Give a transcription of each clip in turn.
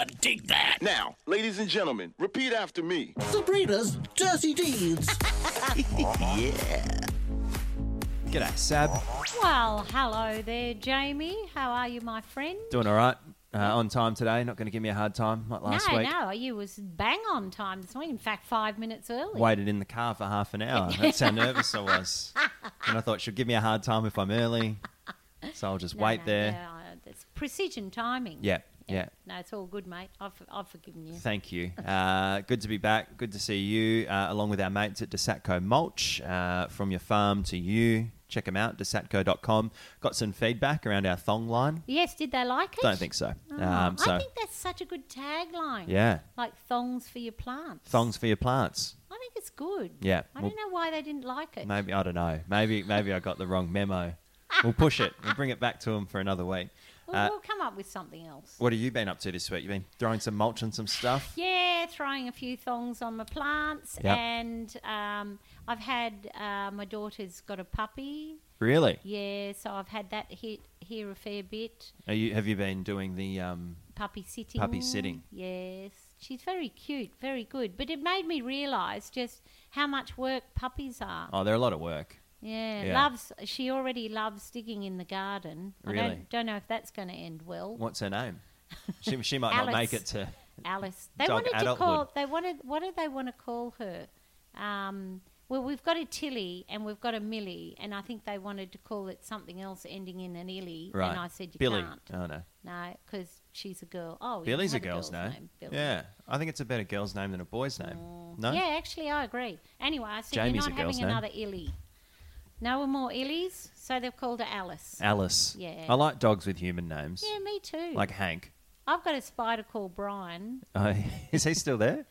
on, dig that. Now, ladies and gentlemen, repeat after me. Sabrina's dirty deeds. Yeah. G'day, Sab. Well, hello there, Jamie. How are you, my friend? Doing all right? Uh, on time today. Not going to give me a hard time like last no, week. no, no, you was bang on time this morning. In fact, five minutes early. Waited in the car for half an hour. That's how nervous I was. And I thought she'll give me a hard time if I'm early. So I'll just No, wait no, there. no, it's precision timing. Yeah, yeah. No, it's all good, mate. I've, I've forgiven you. Thank you. Uh, good to be back. Good to see you, uh, along with our mates at Desatco Mulch. Uh, from your farm to you. Check them out, desatco.com. Got some feedback around our thong line. Yes, did they like it? Don't think so. Oh, Um, so, I think that's such a good tagline. yeah. Like thongs for your plants. Thongs for your plants. I think it's good. Yeah, I well- don't know why they didn't like it. Maybe, I don't know. Maybe, maybe I got the wrong memo. We'll push it. We'll bring it back to them for another week. We'll, Uh, we'll come up with something else. What have you been up to this week? You've been throwing some mulch and some stuff? Yeah, throwing a few thongs on my plants, Yep. and um, I've had uh, my daughter's got a puppy. Really? Yeah, so I've had that hit here a fair bit. Are you, have you been doing the um, Puppy sitting. Puppy sitting. Yes, she's very cute, very good. But it made me realise just how much work puppies are. Oh, they're a lot of work. Yeah, Yeah. loves. She already loves digging in the garden. I Really? don't, don't know if that's going to end well. What's her name? She, she might not make it to. Alice. They wanted to call. They wanted. What do they want to call her? Um, well, we've got a Tilly and we've got a Millie, and I think they wanted to call it something else ending in an illy. Right. And I said you Billy. can't. Oh, no. No, because she's a girl. Oh, Billy's a have girl's, name. Billy. Yeah. I think it's a better girl's name than a boy's name. No? Yeah, actually, I agree. Anyway, I said Jamie's you're a not girl's having name. another illy. No more illies, so they've called her Alice. Alice. Yeah. I like dogs with human names. yeah, me too. Like Hank. I've got a spider called Brian. Oh, is he still there?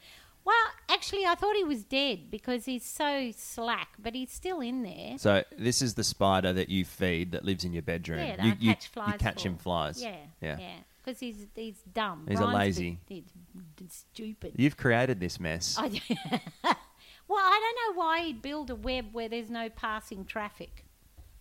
Well, actually, I thought he was dead because he's so slack, but he's still in there. So this is the spider that you feed that lives in your bedroom. Yeah, that you, I you, catch flies. You catch for. him flies. Yeah, Yeah. yeah. Because he's he's dumb. He's a Brian's lazy. bit- he's stupid. You've created this mess. I, well, I don't know why he'd build a web where there's no passing traffic.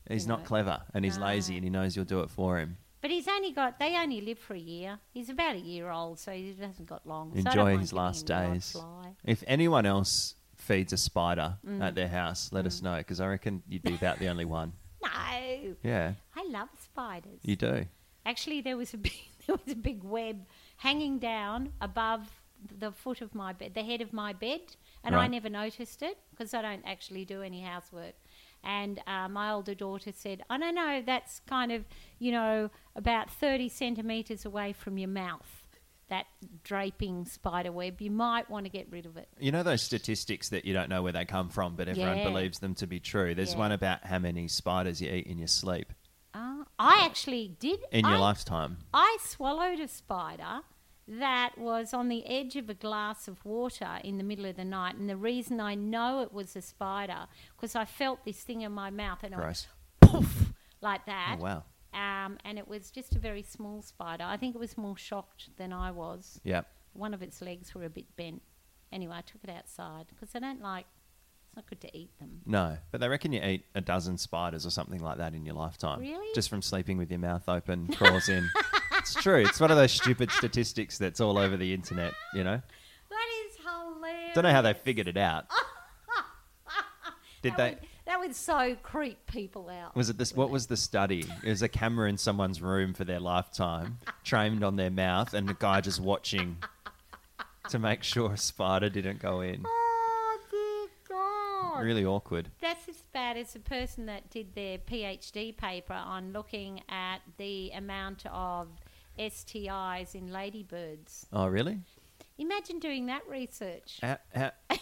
He's you not know. clever and he's No. lazy and he knows you'll do it for him. But he's only got. They only live for a year. He's about a year old, so he hasn't got long. So Enjoy mind his last him the odd days. If anyone else feeds a spider Mm. at their house, let us know because I reckon you'd be about the only one. No, Yeah, I love spiders. you do. Actually, there was a big, there was a big web hanging down above the foot of my bed, the head of my bed, and I never noticed it because I don't actually do any housework. And uh, my older daughter said, "I don't know. That's kind of, you know, about thirty centimeters away from your mouth. That draping spider web. You might want to get rid of it." You know those statistics that you don't know where they come from, but everyone Yeah. believes them to be true. There's Yeah. one about how many spiders you eat in your sleep Uh, I actually did. in your I lifetime. I swallowed a spider that was on the edge of a glass of water in the middle of the night. And the reason I know it was a spider, because I felt this thing in my mouth and it went poof, like that. Oh wow. Um, and it was just a very small spider. I think it was more shocked than I was. Yeah. One of its legs were a bit bent. Anyway, I took it outside because I don't like, it's not good to eat them. No, but they reckon you eat a dozen spiders or something like that in your lifetime. Really? Just from sleeping with your mouth open, crawls in. it's true. It's one of those stupid statistics that's all over the internet. You know. That is hilarious. Don't know how they figured it out. Did that they? Would, that would so creep people out. Was it this? What was the study? It was a camera in someone's room for their lifetime, trained on their mouth, and the guy just watching to make sure a spider didn't go in. Oh, dear God. Really awkward. That's as bad as the person that did their PhD paper on looking at the amount of STIs in ladybirds. Oh, really? Imagine doing that research. How, how,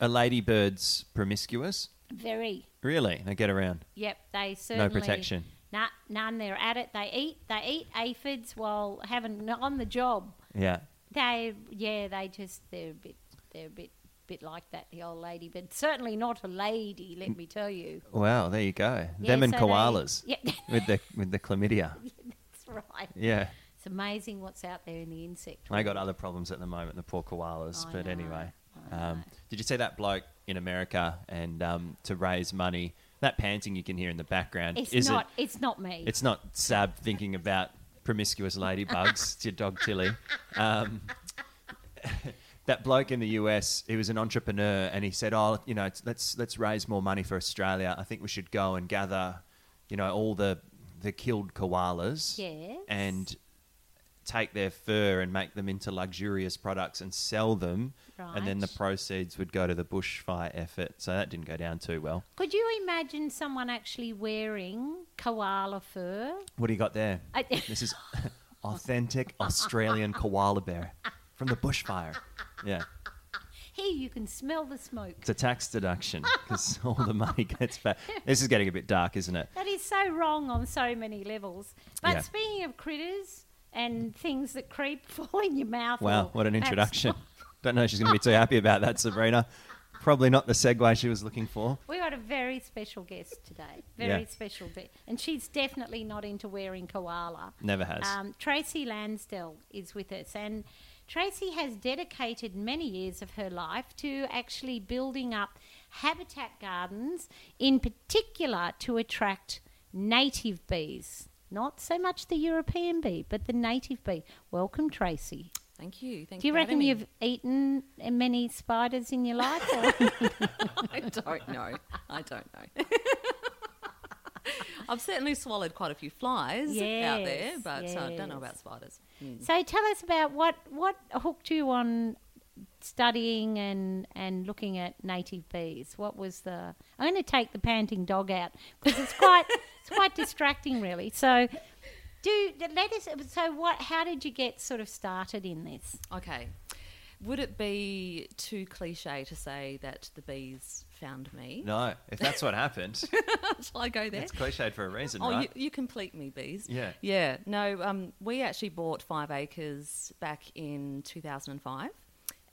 are ladybirds promiscuous? Very. Really? They get around. Yep, they certainly. No protection. Nah, none. They're at it. They eat. They eat aphids while having on the job. Yeah. They, yeah, they just they're a bit, they're a bit, bit like that. The old lady, but certainly not a lady. Let me tell you. Wow, there you go. Yeah, Them and so they- koalas yeah, with the with the chlamydia. that's right. Yeah. It's amazing what's out there in the insect. They got other problems at the moment, the poor koalas. I but know, anyway, um, did you see that bloke in America and um, to raise money? That panting you can hear in the background It's is not. It's not me. It's not Sab thinking about promiscuous ladybugs. it's your dog Tilly. Um, that bloke in the US, he was an entrepreneur, and he said, "Oh, you know, let's let's raise more money for Australia. I think we should go and gather, you know, all the the killed koalas, Yes. and take their fur and make them into luxurious products and sell them, and then the proceeds would go to the bushfire effort. So that didn't go down too well. Could you imagine someone actually wearing koala fur? What do you got there? I- this is authentic Australian koala bear from the bushfire. Yeah. Here you can smell the smoke. It's a tax deduction because all the money gets back. This is getting a bit dark, isn't it? That is so wrong on so many levels. But Yeah. speaking of critters and things that creep, fall in your mouth. Wow, what an introduction. Don't know if she's going to be too happy about that, Sabrina. Probably not the segue she was looking for. We got a very special guest today. Very Yeah. special. Be- and she's definitely not into wearing koala. Never has. Um, Tracy Lansdell is with us, and Tracy has dedicated many years of her life to actually building up habitat gardens, in particular to attract native bees. Not so much the European bee, but the native bee. Welcome, Tracy. Thank you. Thank Do you reckon me. you've eaten many spiders in your life? Or? I don't know. I don't know. I've certainly swallowed quite a few flies out there, Yes, but uh, don't know about spiders. Mm. So tell us about what what hooked you on studying and and looking at native bees. What was the? I'm going to take the panting dog out because it's quite it's quite distracting, really. So do let us. So what? How did you get sort of started in this? Okay. Would it be too cliche to say that the bees found me? no, if that's what happened, Shall I go there? it's cliched for a reason, Oh, right? you, you complete me, bees. Yeah. Yeah. No, um, we actually bought five acres back in 2005.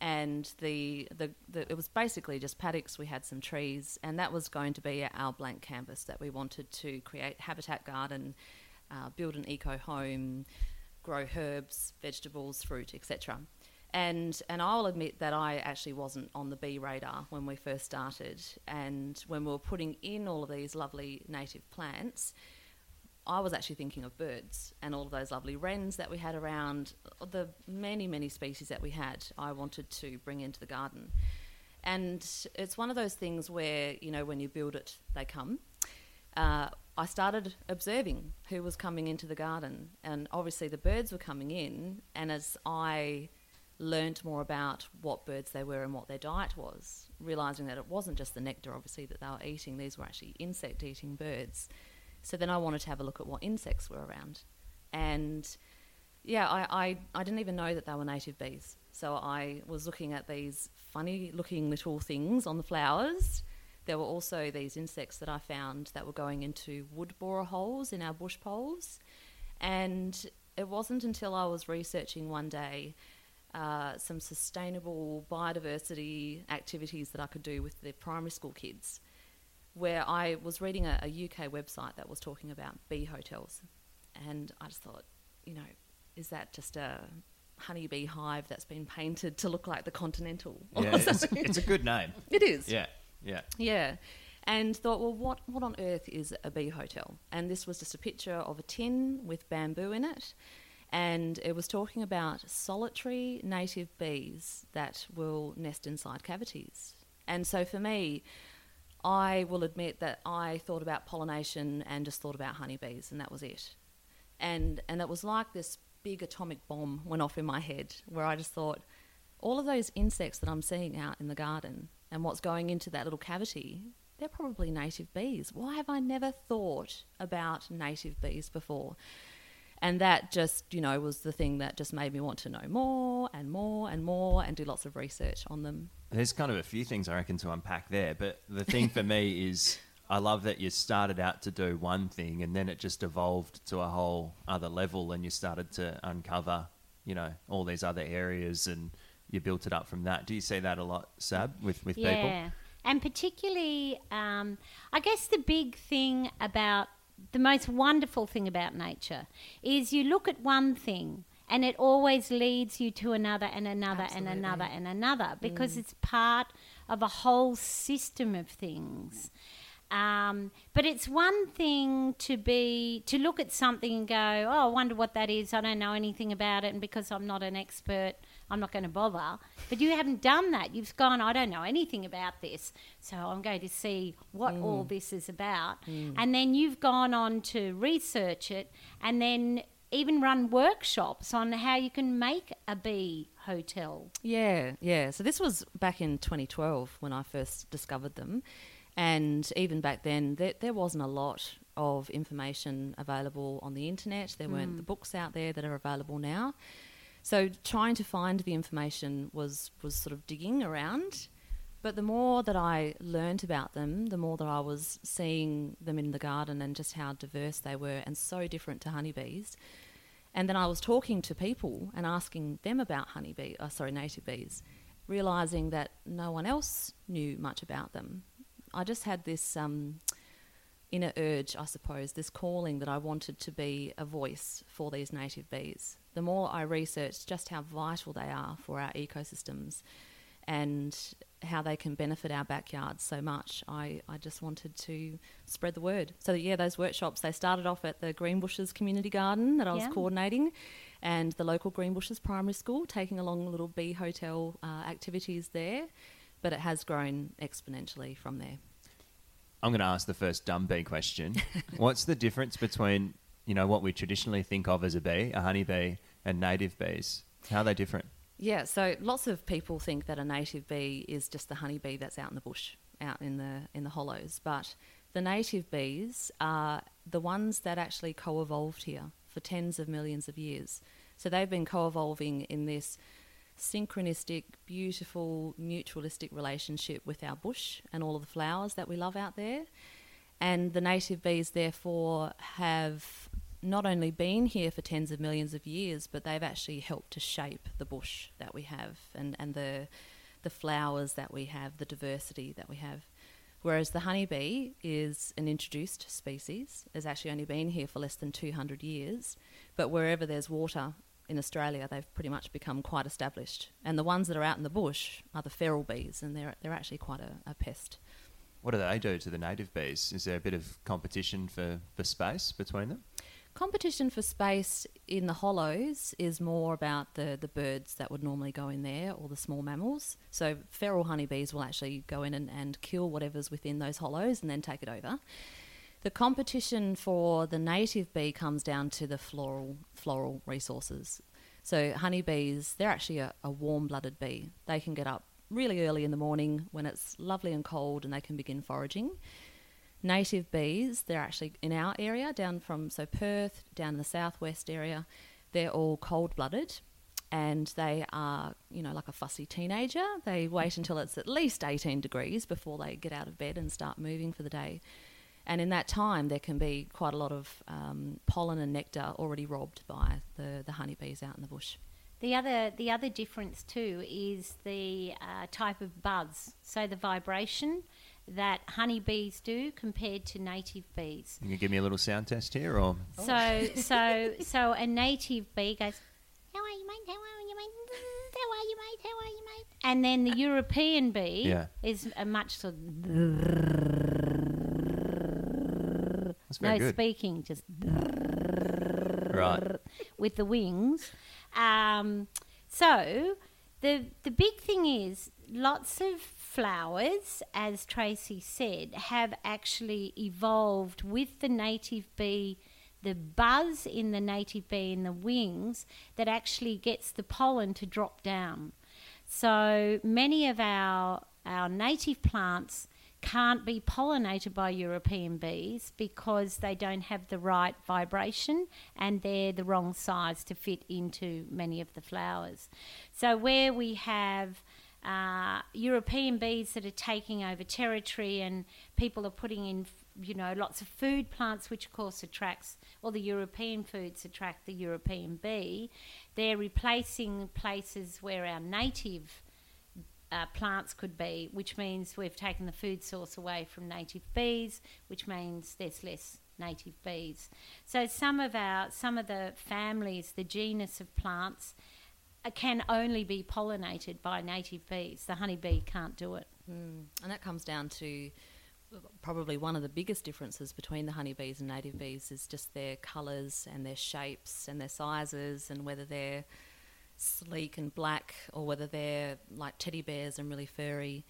And the, the, the it was basically just paddocks. We had some trees, and that was going to be our blank canvas that we wanted to create habitat garden, uh, build an eco home, grow herbs, vegetables, fruit, etc. And and I'll admit that I actually wasn't on the bee radar when we first started, and when we were putting in all of these lovely native plants, I was actually thinking of birds and all of those lovely wrens that we had around, the many, many species that we had, I wanted to bring into the garden. And it's one of those things where, you know, when you build it, they come. Uh, I started observing who was coming into the garden, and obviously the birds were coming in. And as I learnt more about what birds they were and what their diet was, realizing that it wasn't just the nectar, obviously, that they were eating, these were actually insect eating birds. So then I wanted to have a look at what insects were around. And yeah, I, I, I didn't even know that they were native bees. So I was looking at these funny looking little things on the flowers. There were also these insects that I found that were going into wood borer holes in our bush poles. And it wasn't until I was researching one day uh, some sustainable biodiversity activities that I could do with the primary school kids where I was reading a, a UK website that was talking about bee hotels. And I just thought, you know, is that just a honeybee hive that's been painted to look like the Continental? yeah, it's, it's a good name. it is. Yeah, yeah. Yeah. And thought, well, what, what on earth is a bee hotel? And this was just a picture of a tin with bamboo in it. And it was talking about solitary native bees that will nest inside cavities. And so for me, I will admit that I thought about pollination and just thought about honeybees, and that was it. And and it was like this big atomic bomb went off in my head, where I just thought, all of those insects that I'm seeing out in the garden and what's going into that little cavity, they're probably native bees. Why have I never thought about native bees before? And that just, you know, was the thing that just made me want to know more and more and more and do lots of research on them. There's kind of a few things I reckon to unpack there, but the thing for me is I love that you started out to do one thing and then it just evolved to a whole other level and you started to uncover, you know, all these other areas and you built it up from that. Do you see that a lot, Sab, with, with people? Yeah, and particularly, um, I guess the big thing about the most wonderful thing about nature is you look at one thing and it always leads you to another and another and another and another because mm. it's part of a whole system of things. Um, but it's one thing to be to look at something and go, "Oh, I wonder what that is. I don't know anything about it, and because I'm not an expert, I'm not going to bother." But you haven't done that. You've gone, "I don't know anything about this, so I'm going to see what all mm. this is about." Mm. And then you've gone on to research it, and then even run workshops on how you can make a bee hotel. Yeah, yeah. So this was back in 2012 when I first discovered them. And even back then, there, there wasn't a lot of information available on the internet. There weren't hmm. the books out there that are available now. So trying to find the information was, was sort of digging around. But the more that I learned about them, the more that I was seeing them in the garden and just how diverse they were and so different to honeybees. And then I was talking to people and asking them about honeybee, uh, sorry, native bees, realizing that no one else knew much about them. I just had this um, inner urge, I suppose, this calling that I wanted to be a voice for these native bees. The more I researched just how vital they are for our ecosystems and how they can benefit our backyards so much, I, I just wanted to spread the word. So, yeah, those workshops, they started off at the Greenbushes Community Garden that I was Yeah. coordinating and the local Greenbushes Primary School, taking along little bee hotel uh, activities there. But it has grown exponentially from there. I'm going to ask the first dumb bee question. What's the difference between, you know, what we traditionally think of as a bee, a honeybee, and native bees? How are they different? Yeah, so lots of people think that a native bee is just the honeybee that's out in the bush, out in the in the hollows, but the native bees are the ones that actually co-evolved here for tens of millions of years. So they've been co-evolving in this synchronistic, beautiful, mutualistic relationship with our bush and all of the flowers that we love out there. And the native bees, therefore, have not only been here for tens of millions of years, but they've actually helped to shape the bush that we have and, and the, the flowers that we have, the diversity that we have. Whereas the honeybee is an introduced species, has actually only been here for less than 200 years, but wherever there's water in Australia, they've pretty much become quite established. And the ones that are out in the bush are the feral bees, and they're, they're actually quite a, a pest. What do they do to the native bees? Is there a bit of competition for, for space between them? Competition for space in the hollows is more about the, the birds that would normally go in there or the small mammals. So feral honeybees will actually go in and, and kill whatever's within those hollows and then take it over. The competition for the native bee comes down to the floral floral resources. So honeybees, they're actually a, a warm-blooded bee. They can get up really early in the morning when it's lovely and cold and they can begin foraging native bees, they're actually in our area, down from so Perth, down in the southwest area, they're all cold blooded and they are, you know, like a fussy teenager. They wait until it's at least 18 degrees before they get out of bed and start moving for the day. And in that time, there can be quite a lot of um, pollen and nectar already robbed by the, the honeybees out in the bush. The other, the other difference too is the uh, type of buzz. So the vibration that honeybees do compared to native bees. Can you can give me a little sound test here, or So, so, so a native bee goes, "How are you, mate? How are you, mate? How are you, mate? How are you, mate?" And then the European bee Yeah. is a much sort of no good. speaking, just Right. with the wings. Um, so the the big thing is lots of flowers, as Tracy said, have actually evolved with the native bee. The buzz in the native bee in the wings that actually gets the pollen to drop down. So many of our our native plants can't be pollinated by European bees because they don't have the right vibration and they're the wrong size to fit into many of the flowers. So where we have uh, European bees that are taking over territory and people are putting in you know lots of food plants which of course attracts all the European foods attract the European bee they're replacing places where our native uh, plants could be, which means we've taken the food source away from native bees, which means there's less native bees. So some of our some of the families, the genus of plants, can only be pollinated by native bees. The honeybee can't do it. Hmm. And that comes down to probably one of the biggest differences between the honeybees and native bees is just their colours and their shapes and their sizes and whether they're sleek and black or whether they're like teddy bears and really furry.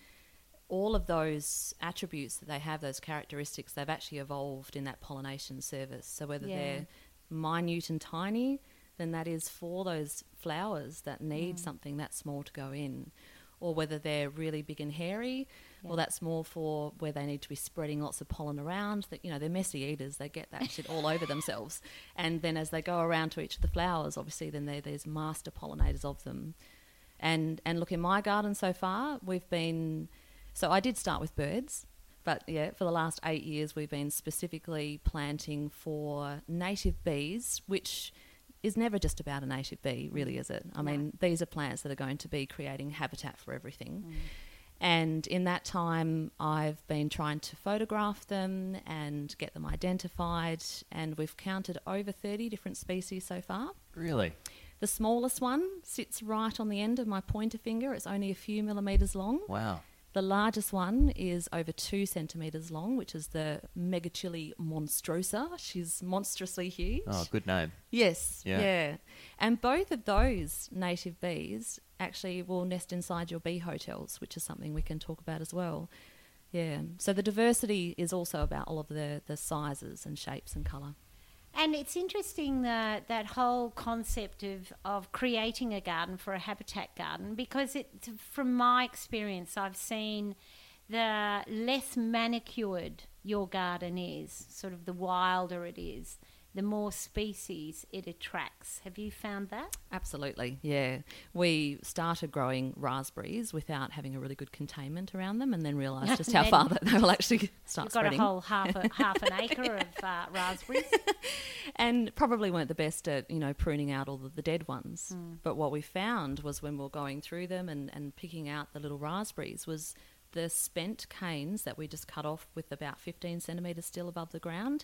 All of those attributes that they have, those characteristics, they've actually evolved in that pollination service. So whether Yeah. they're minute and tiny, then that is for those flowers that need mm. something that small to go in. Or whether they're really big and hairy, well, that's more for where they need to be spreading lots of pollen around. That you know, they're messy eaters; they get that shit all over themselves. And then as they go around to each of the flowers, obviously, then they're these master pollinators of them. And and look, in my garden so far, we've been. So I did start with birds, but yeah, for the last eight years, we've been specifically planting for native bees, which is never just about a native bee, really, is it? I mean, these are plants that are going to be creating habitat for everything. Mm. And in that time, I've been trying to photograph them and get them identified, and we've counted over 30 different species so far. Really? The smallest one sits right on the end of my pointer finger. It's only a few millimetres long. Wow. The largest one is over two centimetres long, which is the Megachile monstrosa. She's monstrously huge. Oh, good name. Yes, Yeah. yeah. And both of those native bees actually will nest inside your bee hotels, which is something we can talk about as well. Yeah. So the diversity is also about all of the, the sizes and shapes and colour. And it's interesting that that whole concept of, of creating a garden for a habitat garden because it from my experience I've seen the less manicured your garden is, sort of the wilder it is, the more species it attracts. Have you found that? Absolutely, yeah. We started growing raspberries without having a really good containment around them, and then realised just how far that they will actually start You've got spreading. a whole half a, half an acre of uh, raspberries. and probably weren't the best at you know pruning out all the dead ones. But what we found was when we were going through them and, and picking out the little raspberries was the spent canes that we just cut off with about 15 centimetres still above the ground.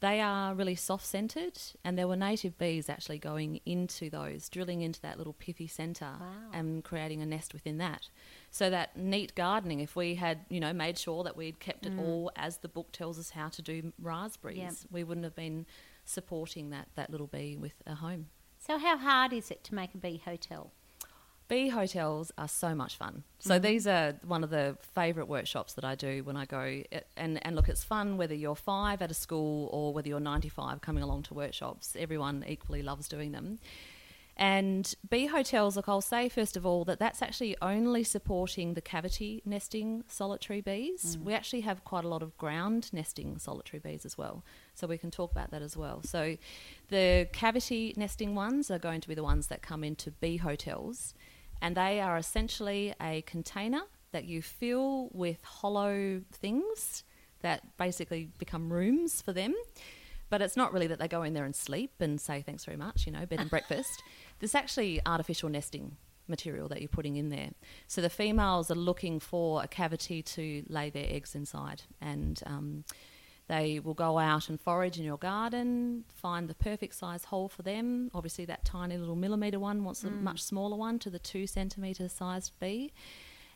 They are really soft scented, and there were native bees actually going into those, drilling into that little pithy centre Wow. and creating a nest within that. So that neat gardening, if we had, you know, made sure that we'd kept it mm. all as the book tells us how to do raspberries, Yep. we wouldn't have been supporting that, that little bee with a home. So how hard is it to make a bee hotel? Bee hotels are so much fun. So mm-hmm. these are one of the favourite workshops that I do when I go. Eh, and and look, it's fun whether you're five at a school or whether you're 95 coming along to workshops. Everyone equally loves doing them. And bee hotels, look, I'll say first of all that that's actually only supporting the cavity nesting solitary bees. Mm. We actually have quite a lot of ground nesting solitary bees as well. So we can talk about that as well. So the cavity nesting ones are going to be the ones that come into bee hotels. And they are essentially a container that you fill with hollow things that basically become rooms for them. But it's not really that they go in there and sleep and say thanks very much, you know, bed and breakfast. There's actually artificial nesting material that you're putting in there. So the females are looking for a cavity to lay their eggs inside, and um, they will go out and forage in your garden, find the perfect size hole for them. Obviously, that tiny little millimetre one wants a mm. much smaller one to the two centimetre sized bee,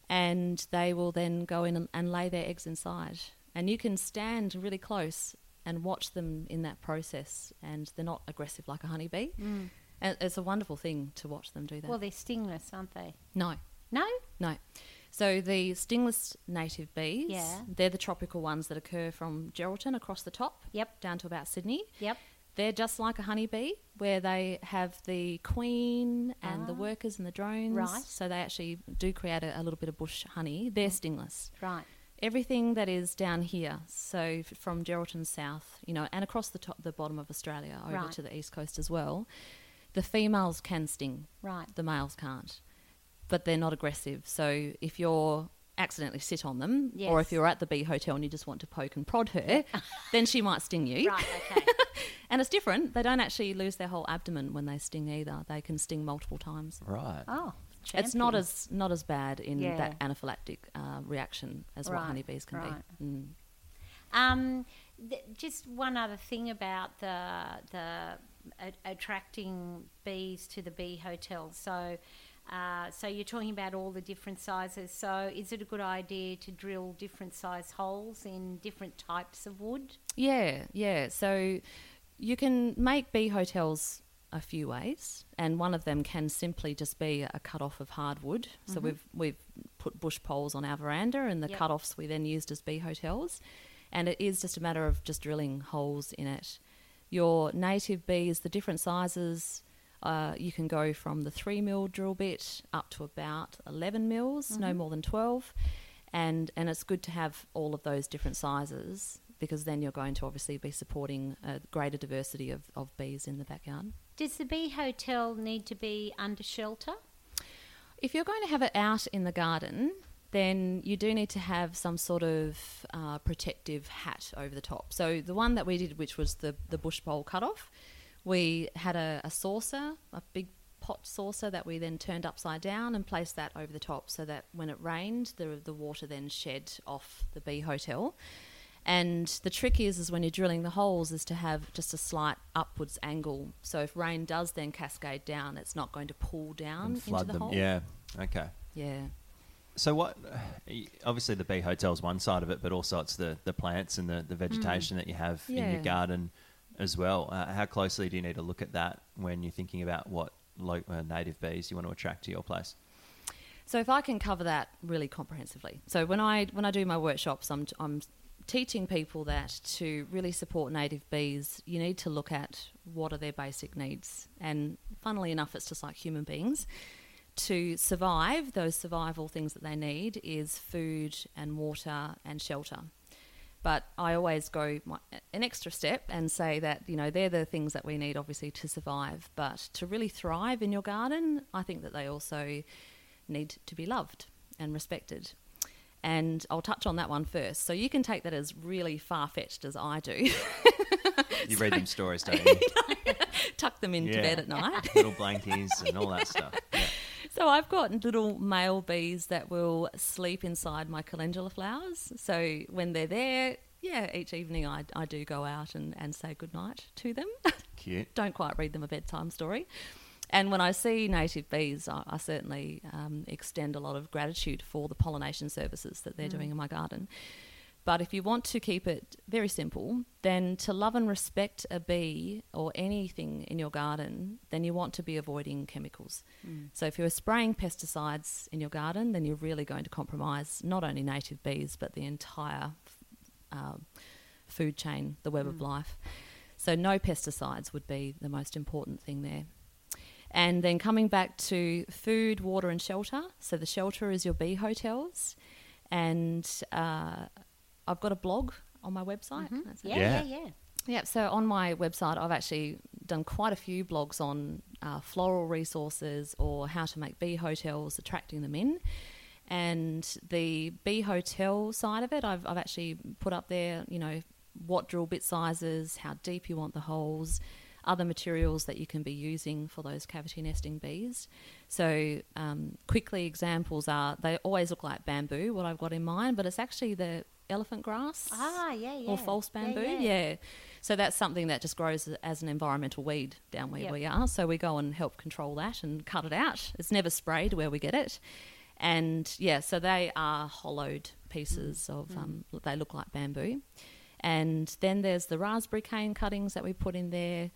and they will then go in and, and lay their eggs inside. And you can stand really close and watch them in that process, and they're not aggressive like a honeybee. Mm. And it's a wonderful thing to watch them do that. Well, they're stingless, aren't they? no, No? no. So the stingless native bees, Yeah. they're the tropical ones that occur from Geraldton across the top, Yep. down to about Sydney. Yep. They're just like a honeybee, where they have the queen and the Ah. workers and the drones. Right. So they actually do create a, a little bit of bush honey. They're stingless. Right. Everything that is down here, so f- from Geraldton south, you know, and across the top, the bottom of Australia, over Right. to the east coast as well, the females can sting Right. the males can't. But they're not aggressive. So if you're accidentally sit on them, or if you're at the bee hotel and you just want to poke and prod her, then she might sting you. Right, okay. And it's different. They don't actually lose their whole abdomen when they sting either. They can sting multiple times. Right. Oh, It's not as not as bad in Yeah. that anaphylactic uh, reaction as what honeybees can right. be. Mm. Um, th- just one other thing about the the a- attracting bees to the bee hotel. So, Uh, so you're talking about all the different sizes. So is it a good idea to drill different size holes in different types of wood? Yeah, yeah. So you can make bee hotels a few ways, and one of them can simply just be a cut off of hardwood. So we've we've put bush poles on our veranda, and the Yep. cut offs we then used as bee hotels. And it is just a matter of just drilling holes in it. Your native bees, the different sizes, uh, you can go from the three mil drill bit up to about eleven mils, no more than twelve, and and it's good to have all of those different sizes because then you're going to obviously be supporting a greater diversity of, of bees in the backyard. Does the bee hotel need to be under shelter? If you're going to have it out in the garden, then you do need to have some sort of uh, protective hat over the top. So the one that we did, which was the the bush pole cut off, we had a, a saucer, a big pot saucer that we then turned upside down and placed that over the top, so that when it rained, the the water then shed off the bee hotel. And the trick is, is when you're drilling the holes, is to have just a slight upwards angle. So if rain does then cascade down, it's not going to pull down and into the them. hole. Yeah. Okay. Yeah. So what? Obviously, the bee hotel's one side of it, but also it's the, the plants and the, the vegetation mm. that you have in your garden as well. Uh, how closely do you need to look at that when you're thinking about what lo- uh, native bees you want to attract to your place? So if I can cover that really comprehensively. So when I when I do my workshops, I'm I'm teaching people that to really support native bees, you need to look at what are their basic needs. And funnily enough, it's just like human beings. To survive, those survival things that they need is food and water and shelter. But I always go my, an extra step and say that, you know, they're the things that we need obviously to survive. But to really thrive in your garden, I think that they also need to be loved and respected. And I'll touch on that one first. So you can take that as really far fetched as I do. You read them stories, don't you? Tuck them into Yeah. bed at night. Little blankies and all that stuff. Yeah. So I've got little male bees that will sleep inside my calendula flowers. So when they're there, yeah, each evening I, I do go out and, and say goodnight to them. Cute. Don't quite read them a bedtime story. And when I see native bees, I, I certainly um, extend a lot of gratitude for the pollination services that they're doing in my garden. But if you want to keep it very simple, then to love and respect a bee or anything in your garden, then you want to be avoiding chemicals. So if you're spraying pesticides in your garden, then you're really going to compromise not only native bees but the entire uh, food chain, the web of life. So no pesticides would be the most important thing there. And then coming back to food, water, and shelter. So the shelter is your bee hotels, and uh, I've got a blog on my website. Yeah, Yeah. yeah, yeah. Yeah, so on my website, I've actually done quite a few blogs on uh, floral resources or how to make bee hotels, attracting them in. And the bee hotel side of it, I've, I've actually put up there, you know, what drill bit sizes, how deep you want the holes, other materials that you can be using for those cavity nesting bees. So, um, quickly, examples are they always look like bamboo, what I've got in mind, but it's actually the elephant grass Ah, yeah, yeah. or false bamboo. yeah. Yeah, So that's something that just grows as an environmental weed down where Yep. we are. So we go and help control that and cut it out. It's never sprayed where we get it. And yeah, so they are hollowed pieces Mm. of, um, they look like bamboo. And then there's the raspberry cane cuttings that we put in there.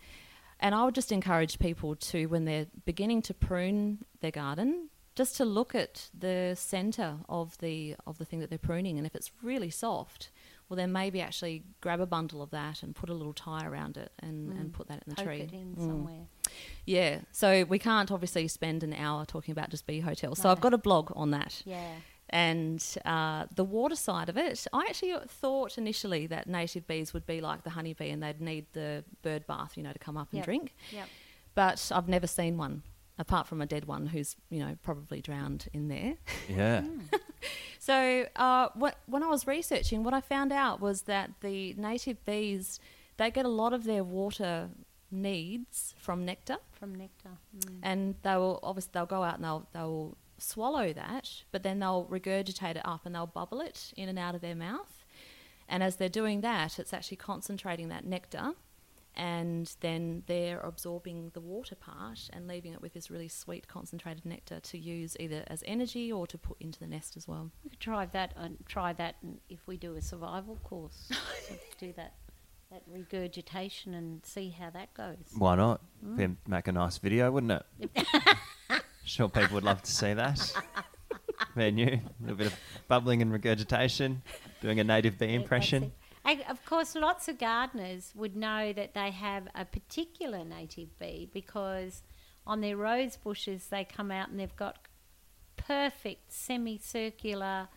And I would just encourage people to, when they're beginning to prune their garden, just to look at the centre of the of the thing that they're pruning, and if it's really soft, well, then maybe actually grab a bundle of that and put a little tie around it and, and put that in the Poke tree. it in Mm. somewhere. Yeah, so we can't obviously spend an hour talking about just bee hotels. So I've got a blog on that. Yeah. And uh, the water side of it, I actually thought initially that native bees would be like the honeybee and they'd need the bird bath, you know, to come up and Yep. drink. Yep. But I've never seen one, apart from a dead one who's, you know, probably drowned in there. Yeah. So uh, what, when I was researching, what I found out was that the native bees, they get a lot of their water needs from nectar From nectar. Mm. and they will obviously they'll go out and they'll they'll swallow that, but then they'll regurgitate it up and they'll bubble it in and out of their mouth. And as they're doing that, it's actually concentrating that nectar, and then they're absorbing the water part and leaving it with this really sweet concentrated nectar to use either as energy or to put into the nest as well. We could try that and try that if we do a survival course. Do that that regurgitation and see how that goes. Why not? Mm. Be- Make a nice video, wouldn't it? sure, people would love to see that. Menu, a little bit of bubbling and regurgitation, doing a native bee Yeah, impression. It. And of course, lots of gardeners would know that they have a particular native bee because on their rose bushes they come out and they've got perfect semicircular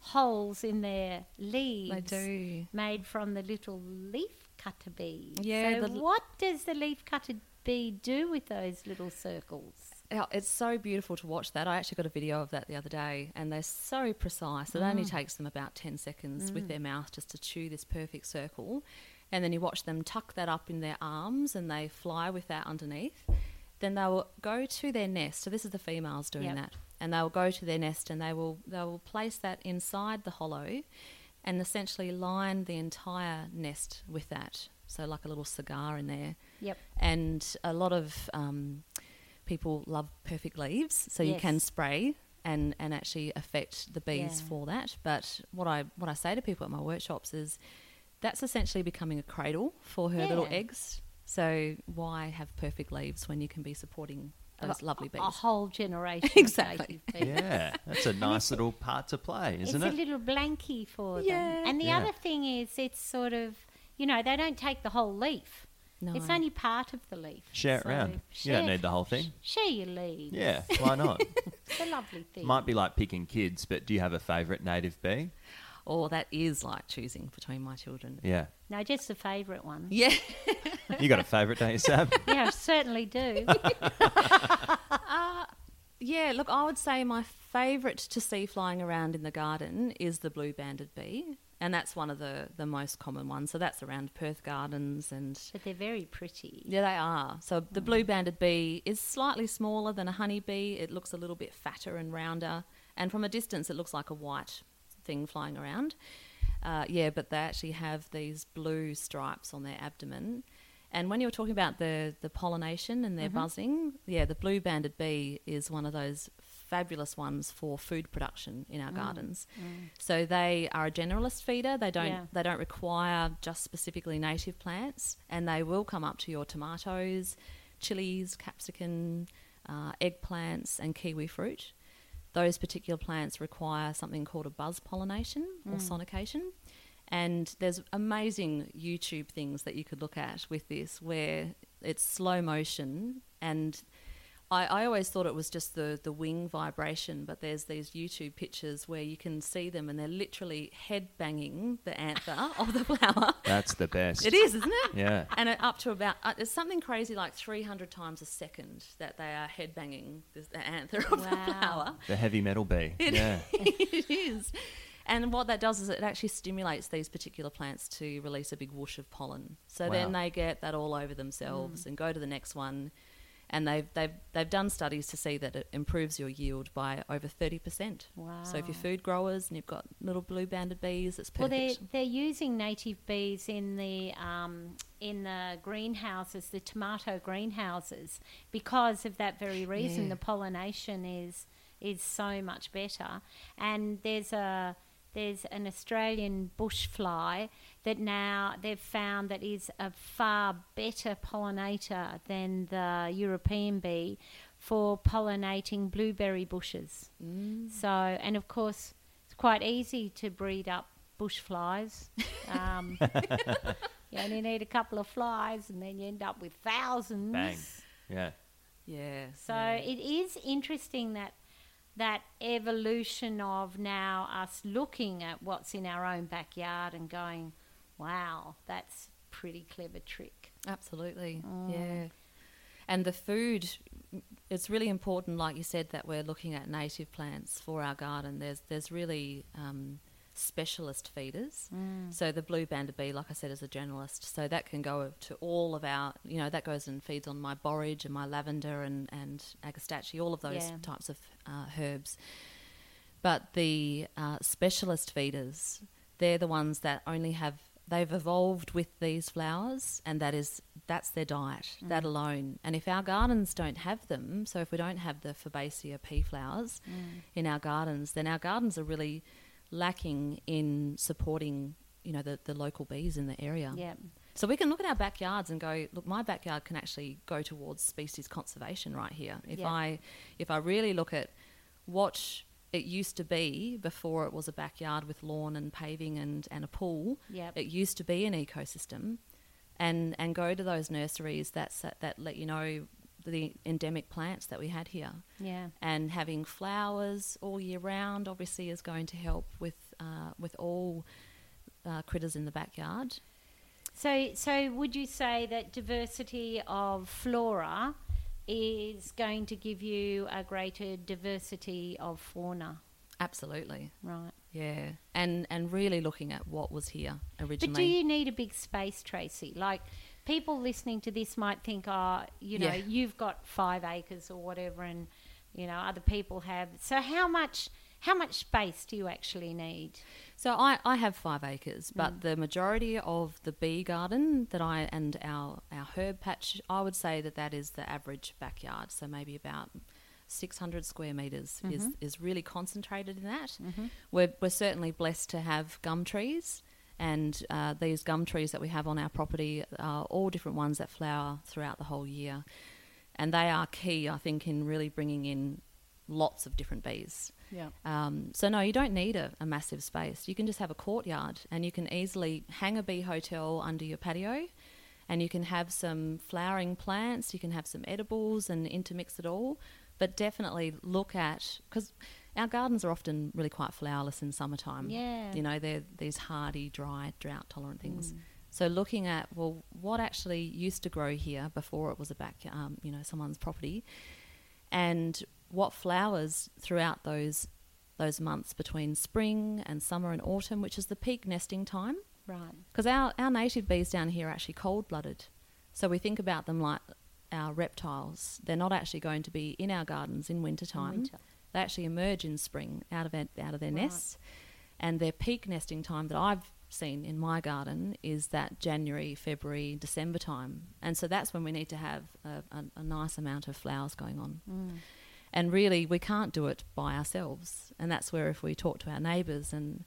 holes in their leaves do. made from the little leaf cutter bees. Yeah, So what does the leaf cutter bee do with those little circles? Yeah, It's so beautiful to watch that. I actually got a video of that the other day, and they're so precise. It only takes them about 10 seconds with their mouth just to chew this perfect circle. And then you watch them tuck that up in their arms and they fly with that underneath. Then they will go to their nest. So this is the females doing Yep. that. And they will go to their nest and they will they will place that inside the hollow and essentially line the entire nest with that. So like a little cigar in there Yep. and a lot of um, people love perfect leaves, so you can spray and, and actually affect the bees Yeah. for that. But what I what I say to people at my workshops is that's essentially becoming a cradle for her little eggs. So why have perfect leaves when you can be supporting those A- lovely bees? A whole generation. Exactly. Of bees. Yeah, that's a nice little part to play, isn't it's it? a little blankie for them. And the Yeah. other thing is, it's sort of, you know, they don't take the whole leaf. No. It's only part of the leaf. Share it So round. You don't need the whole thing. Share your leaves. Yeah, why not? It's a lovely thing. Might be like picking kids, but do you have a favourite native bee? or that is like choosing between my children. Yeah. no, just a favourite one. Yeah. You got a favourite, don't you, Sab? yeah, I certainly do. Uh, yeah, look, I would say my favourite to see flying around in the garden is the blue banded bee. And that's one of the, the most common ones. So that's around Perth Gardens and but they're very pretty. yeah, they are. So the blue banded bee is slightly smaller than a honeybee. It looks a little bit fatter and rounder. And from a distance, it looks like a white thing flying around. Uh, yeah, but they actually have these blue stripes on their abdomen. And when you were talking about the, the pollination and their buzzing, yeah, the blue banded bee is one of those fabulous ones for food production in our mm. gardens. Mm. So they are a generalist feeder. They don't Yeah. they don't require just specifically native plants, and they will come up to your tomatoes, chilies, capsicum, uh, eggplants, and kiwi fruit. Those particular plants require something called a buzz pollination or mm. sonication. And there's amazing YouTube things that you could look at with this where it's slow motion. And I, I always thought it was just the, the wing vibration, but there's these YouTube pictures where you can see them and they're literally head banging the anther of the flower. That's the best. It is, isn't it? Yeah. And it, up to about, uh, it's something crazy like 300 times a second that they are head banging the, the anther of the flower. The heavy metal bee. yeah. it is. And what that does is it actually stimulates these particular plants to release a big whoosh of pollen. So then they get that all over themselves and go to the next one. And they've, they've, they've done studies to see that it improves your yield by over 30%. Wow! So if you're food growers and you've got little blue banded bees, it's perfect. Well, they're they're using native bees in the um, in the greenhouses, the tomato greenhouses, because of that very reason. Yeah. The pollination is is so much better, and there's a there's an Australian bush fly that now they've found that is a far better pollinator than the European bee for pollinating blueberry bushes. So, and of course, it's quite easy to breed up bush flies. Um, you only need a couple of flies, and then you end up with thousands. Bang. Yeah. yeah. So yeah. it is interesting that that evolution of now us looking at what's in our own backyard and going, "Wow, that's pretty clever trick." Absolutely. Yeah. And the food, it's really important, like you said, that we're looking at native plants for our garden. There's there's really um, specialist feeders. So the blue banded bee, like I said, is a generalist. So that can go to all of our, you know, that goes and feeds on my borage and my lavender and and agastache, all of those Yeah. types of uh, herbs. But the uh, specialist feeders, they're the ones that only have they've evolved with these flowers, and that is that's their diet, that alone. And if our gardens don't have them, so if we don't have the Fabaceae pea flowers in our gardens, then our gardens are really lacking in supporting, you know, the, the local bees in the area. Yeah. So we can look at our backyards and go, look, my backyard can actually go towards species conservation right here. If Yeah. I if I really look at what it used to be before it was a backyard with lawn and paving and, and a pool, Yep. it used to be an ecosystem. And and go to those nurseries that's, that let you know the endemic plants that we had here Yeah. and having flowers all year round obviously is going to help with uh, with all uh, critters in the backyard. So, so would you say that diversity of flora is going to give you a greater diversity of fauna? Absolutely, Right. yeah, and and really looking at what was here originally. But do you need a big space, Tracy? Like people listening to this might think, oh, you know, Yeah. you've got five acres or whatever, and you know other people have. So how much? How much space do you actually need? So I, I have five acres, but mm. the majority of the bee garden that I and our our herb patch, I would say that that is the average backyard. So maybe about 600 square meters is mm-hmm. is really concentrated in that. Mm-hmm. We're we're certainly blessed to have gum trees. And uh, these gum trees that we have on our property are all different ones that flower throughout the whole year. And they are key, I think, in really bringing in lots of different bees. Yeah. Um, so no, you don't need a, a massive space. You can just have a courtyard, and you can easily hang a bee hotel under your patio, and you can have some flowering plants. You can have some edibles and intermix it all. But definitely look at because our gardens are often really quite flowerless in summertime. Yeah. you know they're these hardy, dry, drought tolerant things. So looking at well, what actually used to grow here before it was a back, um, you know, someone's property, and what flowers throughout those those months between spring and summer and autumn, which is the peak nesting time. Right. Because our, our native bees down here are actually cold blooded. So we think about them like our reptiles. They're not actually going to be in our gardens in winter time. winter. They actually emerge in spring out of, out of their Right. nests. And their peak nesting time that I've seen in my garden is that January, February, December time. And so that's when we need to have a, a, a nice amount of flowers going on. Mm. And really, we can't do it by ourselves. And that's where if we talk to our neighbours and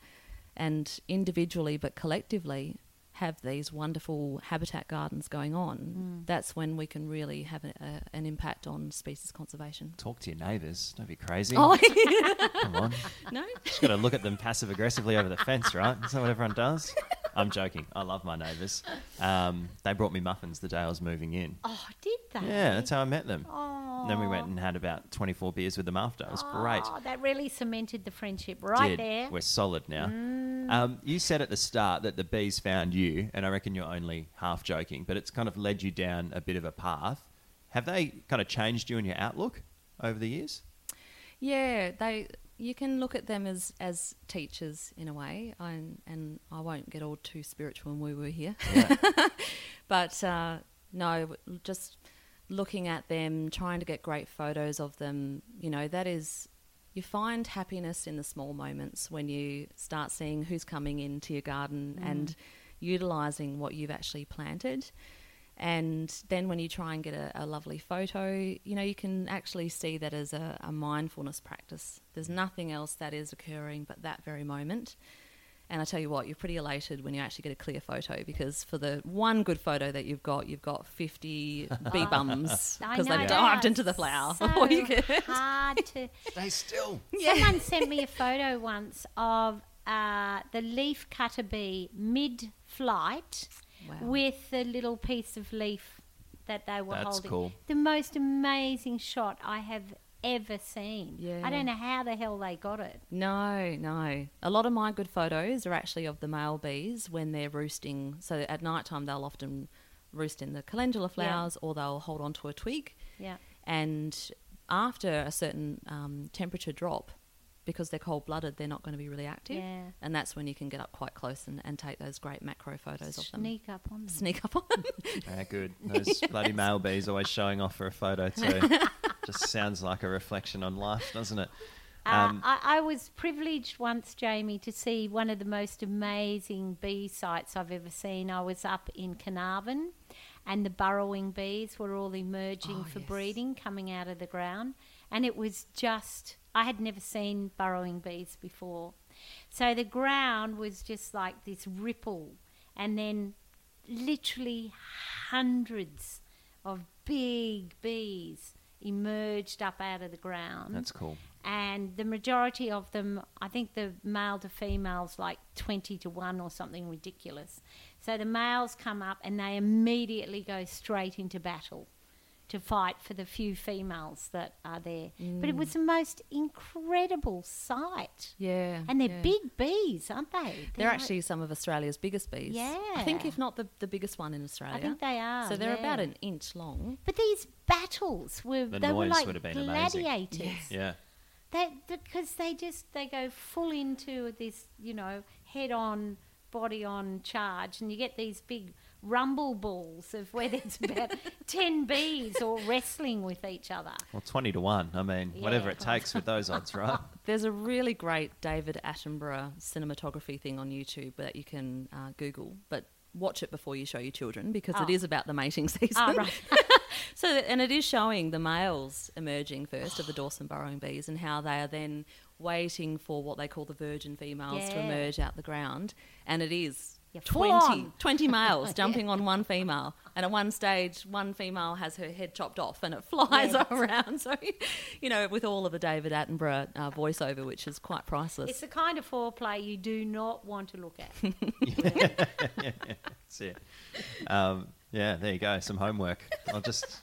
and individually but collectively have these wonderful habitat gardens going on, mm. that's when we can really have a, a, an impact on species conservation. Talk to your neighbours. Don't be crazy. Oh, Come on. no? Just got to look at them passive aggressively over the fence, right? Is that what everyone does? I'm joking. I love my neighbours. Um, they brought me muffins the day I was moving in. Oh, did they? Yeah, that's how I met them. Oh. Then we went and had about 24 beers with them after. It was great. Oh, that really cemented the friendship right Did. there. Mm. We're solid now. Um, you said at the start that the bees found you, and I reckon you're only half joking, but it's kind of led you down a bit of a path. Have they kind of changed you and your outlook over the years? Yeah, they. You can look at them as, as teachers in a way, I, and I won't get all too spiritual and woo woo here. but uh, no, just looking at them, trying to get great photos of them, you know, that is, you find happiness in the small moments when you start seeing who's coming into your garden and utilizing what you've actually planted. And then when you try and get a, a lovely photo, you know, you can actually see that as a, a mindfulness practice. There's nothing else that is occurring but that very moment. And I tell you what, you're pretty elated when you actually get a clear photo because for the one good photo that you've got, you've got 50 bee bums because they've dived into the flower. So before you get- hard to. Stay still. Someone sent me a photo once of uh, the leaf cutter bee mid-flight Wow. with the little piece of leaf that they were That's holding. cool. The most amazing shot I have ever seen. Yeah. I don't know how the hell they got it. No, no. A lot of my good photos are actually of the male bees when they're roosting. So at night time, they'll often roost in the calendula flowers or they'll hold onto a twig. Yeah. And after a certain um, temperature drop, because they're cold blooded, they're not going to be really active. Yeah. And that's when you can get up quite close and, and take those great macro photos of them. Sneak up on them. Sneak up on them. Ah, good. Those bloody male bees always showing off for a photo too. Just sounds like a reflection on life, doesn't it? Uh, I, I was privileged once, Jamie, to see one of the most amazing bee sites I've ever seen. I was up in Carnarvon, and the burrowing bees were all emerging Oh, for yes. breeding, coming out of the ground, and it was just. I had never seen burrowing bees before. So the ground was just like this ripple, and then literally hundreds of big bees emerged up out of the ground That's cool. and the majority of them i think the male to females like 20 to 1 or something ridiculous so the males come up and they immediately go straight into battle to fight for the few females that are there but it was mm. the most incredible sight Yeah. and they're yeah. big bees aren't they They're like- actually some of Australia's biggest bees. Yeah. I think if not the, the biggest one in Australia. i think they are So they're about an inch long. but these battles were The they were like would have been amazing. gladiators Yeah. They because they just they go full into this you know head on body on charge, and you get these big rumble balls of where there's about ten bees all wrestling with each other. Well, 20 to 1. I mean, whatever it takes with those odds, right? There's a really great David Attenborough cinematography thing on YouTube that you can uh, Google, but watch it before you show your children because it Oh. is about the mating season. Oh, right. so, and it is showing the males emerging first of the Dawson burrowing bees and how they are then waiting for what they call the virgin females to emerge out the ground. And it is Yeah, full 20, 20 males jumping on one female. And at one stage, one female has her head chopped off and it flies Yes. around. So, you know, with all of the David Attenborough uh, voiceover, which is quite priceless. It's the kind of foreplay you do not want to look at. That's it. Um, yeah, there you go. Some homework. I'll just,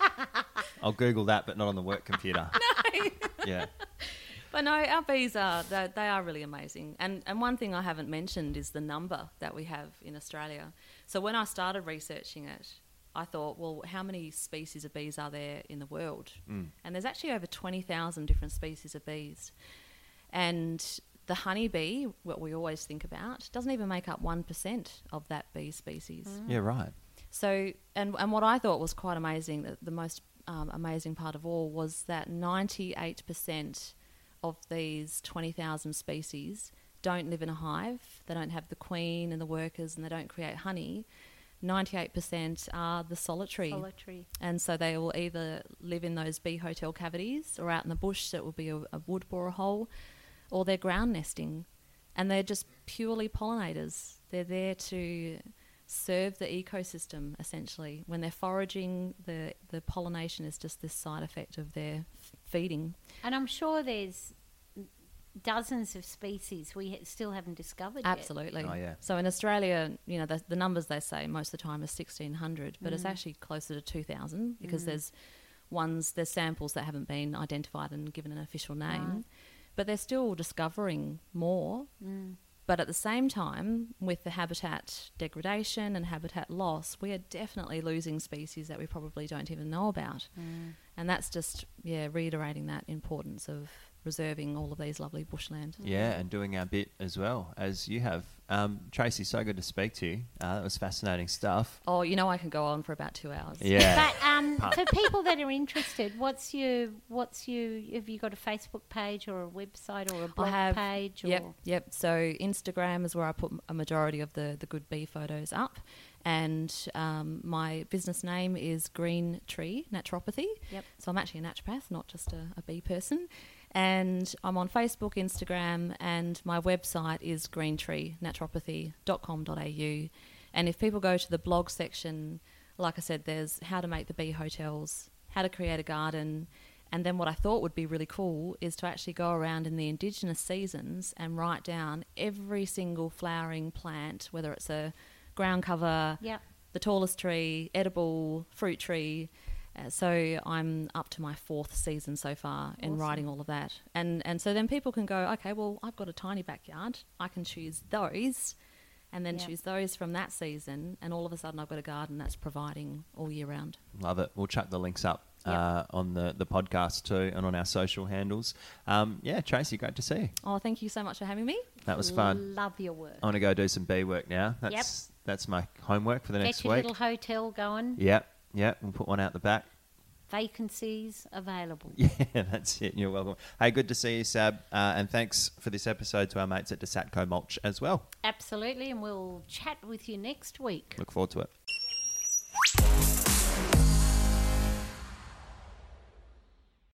I'll Google that, but not on the work computer. No. Yeah. But no, our bees are they, they are really amazing. And and one thing I haven't mentioned is the number that we have in Australia. So when I started researching it, I thought, well, how many species of bees are there in the world? And there's actually over twenty thousand different species of bees. And the honeybee, what we always think about, doesn't even make up one percent of that bee species. Yeah, right. So, and and what I thought was quite amazing, the, the most um, amazing part of all was that 98% of these 20,000 species don't live in a hive. They don't have the queen and the workers, and they don't create honey. 98% are the solitary. Solitary. And so they will either live in those bee hotel cavities or out in the bush, so it will be a, a wood borer hole, or they're ground nesting. And they're just purely pollinators. They're there to serve the ecosystem, essentially. When they're foraging, the, the pollination is just this side effect of their f- feeding. And I'm sure there's dozens of species we ha- still haven't discovered yet. Absolutely. Oh, yeah. So in Australia, you know, the, the numbers they say most of the time is 1,600, but it's mm. actually closer to 2,000 because mm. there's ones, there's samples that haven't been identified and given an official name. Right. But they're still discovering more. Mm. But at the same time, with the habitat degradation and habitat loss, we are definitely losing species that we probably don't even know about. And that's just, yeah, reiterating that importance of reserving all of these lovely bushland. Yeah, and doing our bit as well as you have. Um, Tracy, so good to speak to you. Uh, that was fascinating stuff. Oh, you know I can go on for about two hours. Yeah. But um, for people that are interested, what's your what's your have you got a Facebook page or a website or a blog have, page? Or Yep, yep. So Instagram is where I put a majority of the, the good bee photos up. And um, my business name is Green Tree Naturopathy. Yep. So I'm actually a naturopath, not just a, a bee person. And I'm on Facebook, Instagram, and my website is greentreenaturopathy.com.au. And if people go to the blog section, like I said, there's how to make the bee hotels, how to create a garden, and then what I thought would be really cool is to actually go around in the indigenous seasons and write down every single flowering plant, whether it's a ground cover, Yep. the tallest tree, edible, fruit tree. Uh, so I'm up to my fourth season so far in writing all of that. And and so then people can go, okay, well, I've got a tiny backyard. I can choose those and then Yep. choose those from that season and all of a sudden I've got a garden that's providing all year round. Love it. We'll chuck the links up Yep. uh, on the, the podcast too and on our social handles. Um, yeah, Tracy, great to see you. Oh, thank you so much for having me. That was fun. Love your work. I want to go do some bee work now. That's that's my homework for the Get next your week. little hotel going. Yep, yeah, we'll put one out the back. Vacancies available. Yeah, that's it. You're welcome. Hey, good to see you, Sab. Uh, and thanks for this episode to our mates at DeSatco Mulch as well. Absolutely. And we'll chat with you next week. Look forward to it.